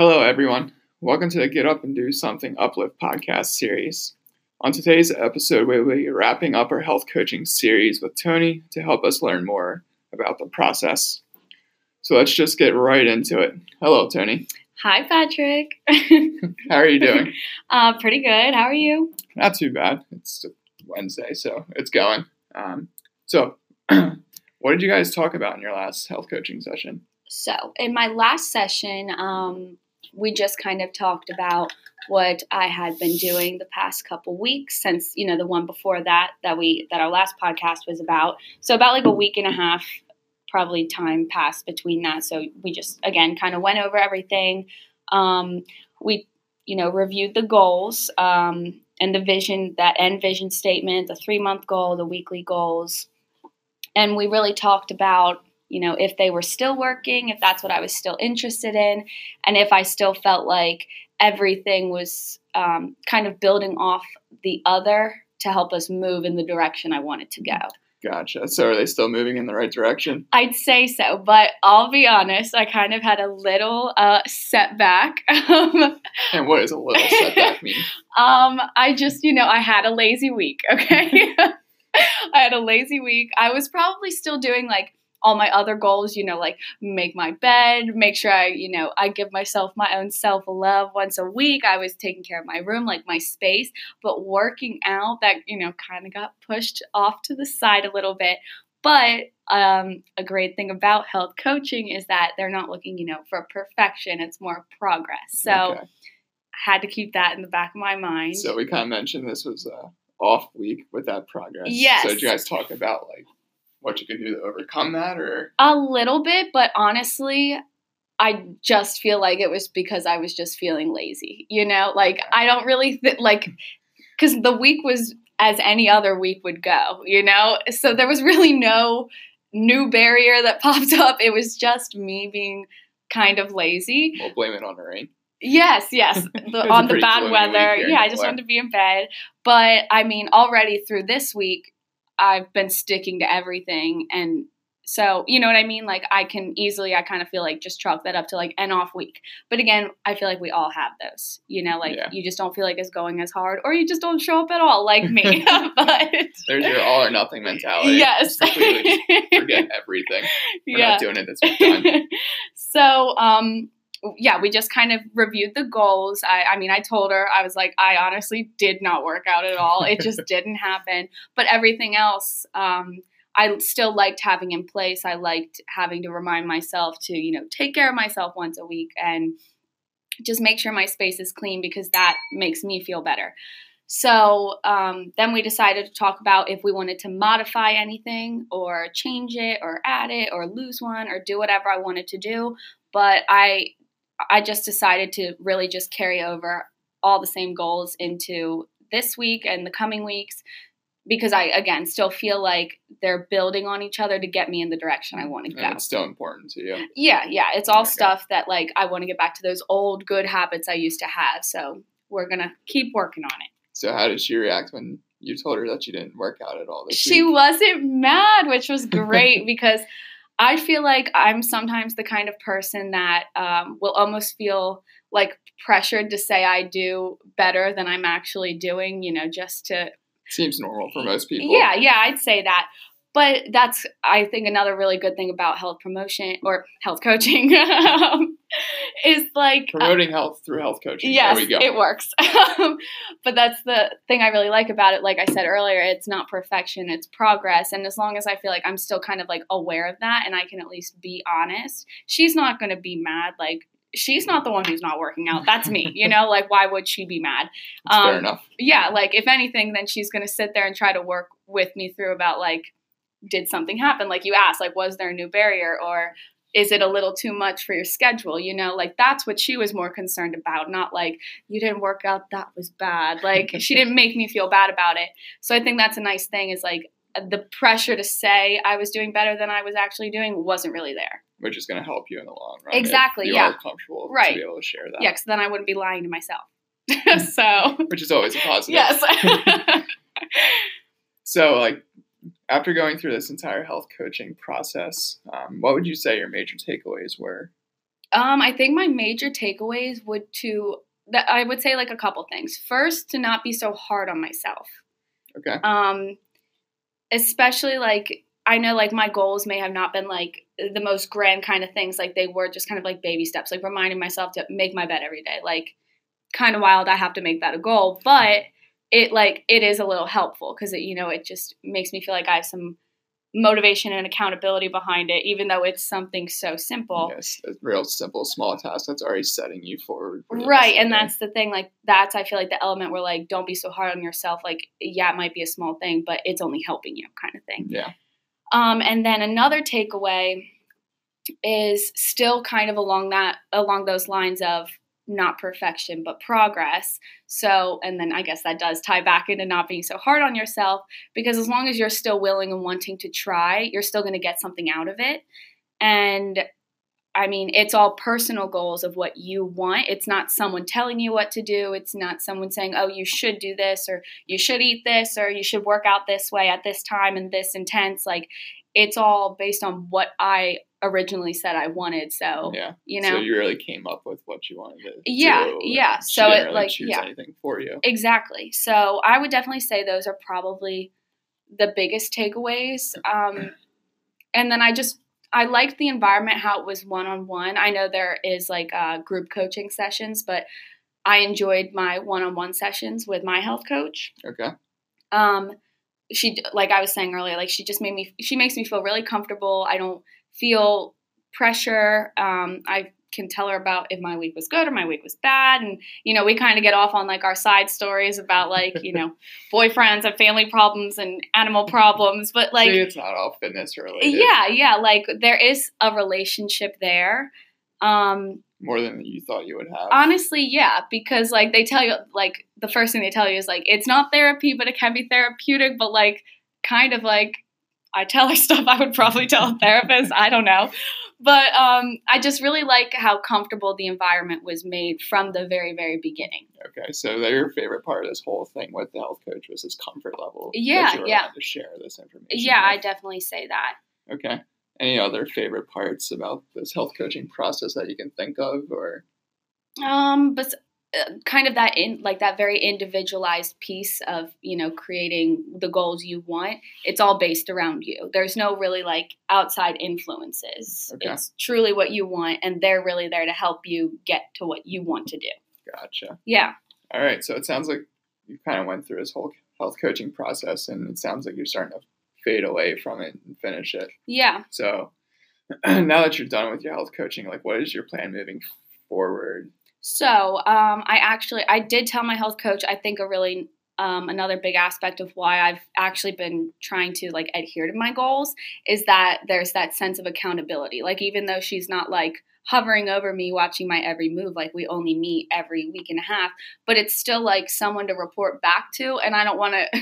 Hello, everyone. Welcome to the Get Up and Do Something Uplift podcast series. On today's episode, we will be wrapping up our health coaching series with Tony to help us learn more about the process. So let's just get right into it. Hello, Tony. Hi, Patrick. How are you doing? uh, pretty good. How are you? Not too bad. It's Wednesday, so it's going. Um, so, what did you guys talk about in your last health coaching session? So, in my last session, um, we just kind of talked about what I had been doing the past couple weeks since you know the one before that that we that our last podcast was about. So about like a week and a half probably time passed between that. So we just again kind of went over everything. Um, we you know reviewed the goals um, and the vision that end vision statement, the three month goal, the weekly goals, and we really talked about you know if they were still working, if that's what I was still interested in, and if I still felt like everything was um, kind of building off the other to help us move in the direction I wanted to go. Gotcha. So are they still moving in the right direction? I'd say so, but I'll be honest, I kind of had a little uh, setback. and what does a little setback mean? um, I just, you know, I had a lazy week, okay? I had a lazy week. I was probably still doing like all my other goals, you know, like make my bed, make sure I, you know, I give myself my own self love once a week. I was taking care of my room, like my space, but working out that, you know, kind of got pushed off to the side a little bit. But um, a great thing about health coaching is that they're not looking, you know, for perfection. It's more progress. So okay. I had to keep that in the back of my mind. So we kind of mentioned this was a off week with that progress. Yes. So did you guys talk about like what you can do to overcome that or? A little bit but honestly i just feel like it was because i was just feeling lazy you know? Like i don't really th- like because the week was as any other week would go you know? So there was really no new barrier that popped up. It was just me being kind of lazy. We'll blame it on the rain. Yes, yes. The, on the bad weather. Yeah, I just wanted to be in bed. But I mean, already through this week, I've been sticking to everything and so, you know what I mean? Like, I can easily, I kind of feel like just chalk that up to like an off week. But again, I feel like we all have those, you know, like yeah. you just don't feel like it's going as hard or you just don't show up at all, like me. but there's your all or nothing mentality. Yes. Forget everything. We're yeah. not doing it this time. so, um, yeah, we just kind of reviewed the goals. I, I mean, I told her, I was like, I honestly did not work out at all. It just didn't happen. But everything else, um, I still liked having in place. I liked having to remind myself to, you know, take care of myself once a week and just make sure my space is clean because that makes me feel better. So um, then we decided to talk about if we wanted to modify anything or change it or add it or lose one or do whatever I wanted to do. But I I just decided to really just carry over all the same goals into this week and the coming weeks because I again still feel like they're building on each other to get me in the direction I want to go. it's still important to you. Yeah, yeah. It's all okay. stuff that like I want to get back to those old good habits I used to have. So we're gonna keep working on it. So how did she react when you told her that you didn't work out at all She week? wasn't mad, which was great because I feel like I'm sometimes the kind of person that um, will almost feel like pressured to say I do better than I'm actually doing, you know, just to. Seems normal for most people. Yeah, yeah, I'd say that. But that's, I think, another really good thing about health promotion or health coaching um, is like uh, promoting uh, health through health coaching. Yes, it works. but that's the thing I really like about it. Like I said earlier, it's not perfection, it's progress. And as long as I feel like I'm still kind of like aware of that and I can at least be honest, she's not going to be mad. Like she's not the one who's not working out. That's me. You know, like why would she be mad? Um, fair enough. Yeah, like if anything, then she's going to sit there and try to work with me through about like did something happen? Like you asked, like, was there a new barrier or is it a little too much for your schedule? You know, like that's what she was more concerned about, not like you didn't work out, that was bad. Like she didn't make me feel bad about it. So I think that's a nice thing is like the pressure to say I was doing better than I was actually doing wasn't really there. Which is going to help you in the long run. Exactly. yeah. comfortable right. to be able to share that. Yeah, because then I wouldn't be lying to myself. Hmm. so. Which is always a positive. Yes. so, like, after going through this entire health coaching process, um, what would you say your major takeaways were? Um, I think my major takeaways would to that I would say like a couple things. First, to not be so hard on myself. Okay. Um, especially like I know like my goals may have not been like the most grand kind of things. Like they were just kind of like baby steps, like reminding myself to make my bed every day. Like kind of wild. I have to make that a goal, but it like it is a little helpful because it you know it just makes me feel like I have some motivation and accountability behind it, even though it's something so simple. Yes, a real simple, small task that's already setting you forward. for Right, and that's the thing. Like that's I feel like the element where like don't be so hard on yourself. Like yeah, it might be a small thing, but it's only helping you, kind of thing. yeah, Um, and then another takeaway is still kind of along that along those lines of not perfection but progress. So, and then I guess that does tie back into not being so hard on yourself because as long as you're still willing and wanting to try, you're still going to get something out of it. And I mean, it's all personal goals of what you want. It's not someone telling you what to do. It's not someone saying, oh, you should do this, or you should eat this, or you should work out this way at this time and this intense. Like, it's all based on what I originally said I wanted. So, yeah. you know, so you really came up with what you wanted to Yeah, do. yeah. So it, really like, choose yeah. anything for you. Exactly. So I would definitely say those are probably the biggest takeaways. Um, and then I just I liked the environment how it was one on one. I know there is like uh, group coaching sessions, but I enjoyed my one on one sessions with my health coach. Okay. Um, she like I was saying earlier, like she just made me she makes me feel really comfortable. I don't feel pressure. Um, I can tell her about if my week was good or my week was bad, and you know we kind of get off on like our side stories about like you know boyfriends and family problems and animal problems, but like See, it's not all fitness related. yeah, yeah, like there is a relationship there. Um, More than you thought you would have. honestly, yeah, because like they tell you, like the first thing they tell you is like it's not therapy, but it can be therapeutic. But like, kind of like I tell her stuff I would probably tell a therapist. I don't know, but um, I just really like how comfortable the environment was made from the very, very beginning. Okay, so your favorite part of this whole thing with the health coach was his comfort level. Yeah, that you were yeah. to share this information. Yeah, I definitely say that. Okay. Any other favorite parts about this health coaching process that you can think of, or Um, but uh, kind of that in like that very individualized piece of you know creating the goals you want. It's all based around you. There's no really like outside influences. Okay. It's truly what you want, and they're really there to help you get to what you want to do. gotcha? Yeah. All right, so it sounds like you kind of went through this whole health coaching process, and it sounds like you're starting to fade away from it and finish it. Yeah. So now that you're done with your health coaching, like, what is your plan moving forward? So um, I actually I did tell my health coach. I think a really um, another big aspect of why I've actually been trying to like adhere to my goals is that there's that sense of accountability. Like even though she's not like hovering over me watching my every move like we only meet every week and a half but it's still like someone to report back to and i don't want to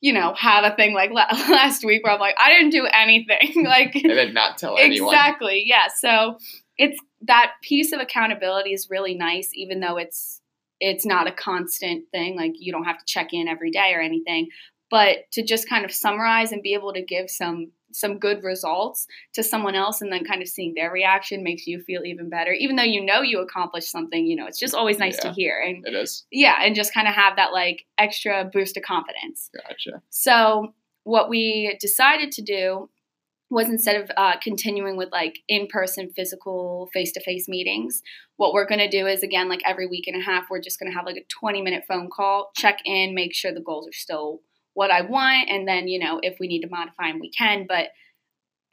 you know have a thing like last week where i'm like i didn't do anything like And then not tell anyone. Exactly. Yeah. So it's that piece of accountability is really nice, even though it's it's not a constant thing. Like you don't have to check in every day or anything. But to just kind of summarize and be able to give some some good results to someone else and then kind of seeing their reaction makes you feel even better. Even though you know you accomplished something, you know, it's just always nice Yeah. to hear. And It is. yeah, and just kind of have that like extra boost of confidence. Gotcha. So what we decided to do was instead of uh, continuing with like in-person physical face-to-face meetings what we're going to do is again like every week and a half we're just going to have like a 20 minute phone call check in make sure the goals are still what i want and then you know if we need to modify them we can but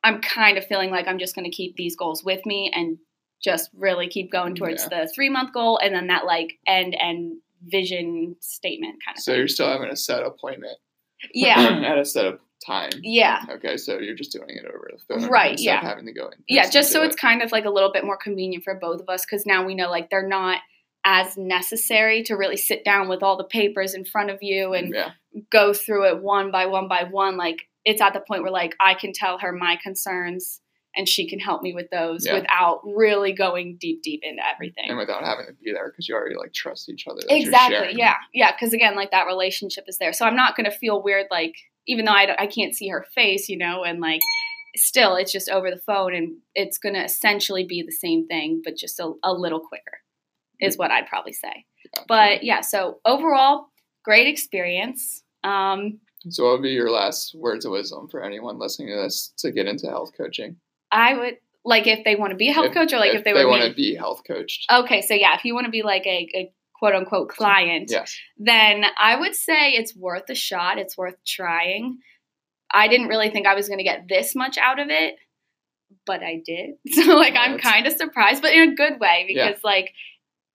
i'm kind of feeling like i'm just going to keep these goals with me and just really keep going towards Yeah. the three month goal and then that like end and vision statement kind of So thing. you're still having a set appointment. yeah at a set up time. yeah Okay, so you're just doing it over the phone, Right, yeah. having to go in. yeah just so it's it. kind of like a little bit more convenient for both of us because now we know like they're not as necessary to really sit down with all the papers in front of you and yeah, go through it one by one by one. Like it's at the point where like i can tell her my concerns and she can help me with those Yeah. without really going deep deep into everything. And without having to be there because you already like trust each other. exactly. yeah. Yeah. Because again like that relationship is there. So i'm not going to feel weird like even though I, don't- I can't see her face you know and like still it's just over the phone and it's going to essentially be the same thing but just a, a little quicker is what i'd probably say Gotcha. but yeah so overall great experience um, so, what would be your last words of wisdom for anyone listening to this to get into health coaching? i would like if they want to be a health If- coach or like if, they, want want to be health coached. okay so yeah if you want to be like a, a quote unquote client Yes. then I would say it's worth a shot. It's worth trying. I didn't really think I was going to get this much out of it, but I did. So like Well, I'm kind of surprised, but in a good way Yeah. because like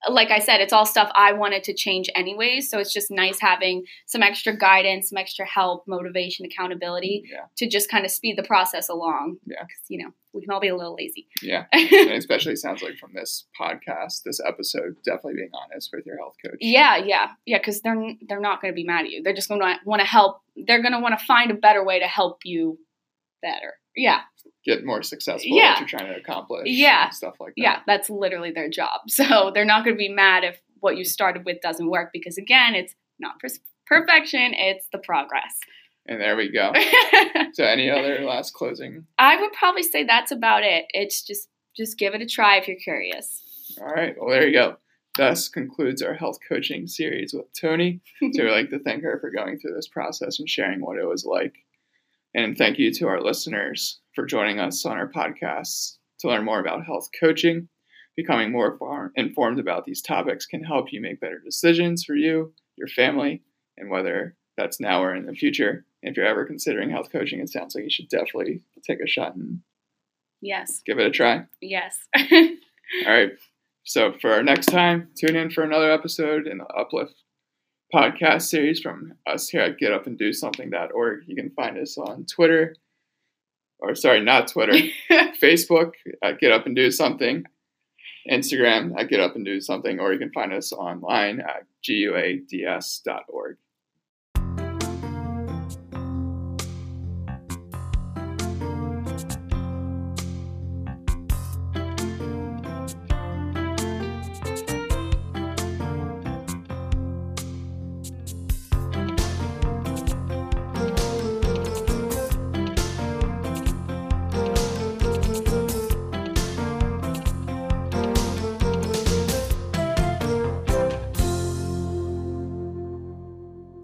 like I said, it's all stuff I wanted to change anyways. So it's just nice having some extra guidance, some extra help, motivation, accountability mm, Yeah. to just kind of speed the process along. Yeah. Because, you know, we can all be a little lazy. Yeah. And especially sounds like from this podcast, this episode, definitely being honest with your health coach. Yeah, yeah, yeah. Because they're they're not going to be mad at you. They're just going to want to help. They're going to want to find a better way to help you better. Yeah, Get more successful Yeah. what you're trying to accomplish. Yeah. and stuff like that. yeah. That's literally their job. So they're not going to be mad if what you started with doesn't work because again, it's not pers- perfection. It's the progress. And there we go. So, any other last closing? I would probably say that's about it. It's just just give it a try if you're curious. All right. Well, there you go. Thus concludes our health coaching series with Tony. So, we'd like to thank her for going through this process and sharing what it was like. And thank you to our listeners for joining us on our podcasts. To learn more about health coaching, becoming more informed about these topics can help you make better decisions for you, your family, and whether that's now or in the future. If you're ever considering health coaching, it sounds like you should definitely take a shot and Yes, give it a try. yes. All right. So for our next time, tune in for another episode in the Uplift podcast series from us here at Get Up and Do getupanddo.something.org. You can find us on Twitter, or sorry, not Twitter, Facebook at Get Up and Do Something, Instagram at Get Up and Do Something, or you can find us online at guads.org.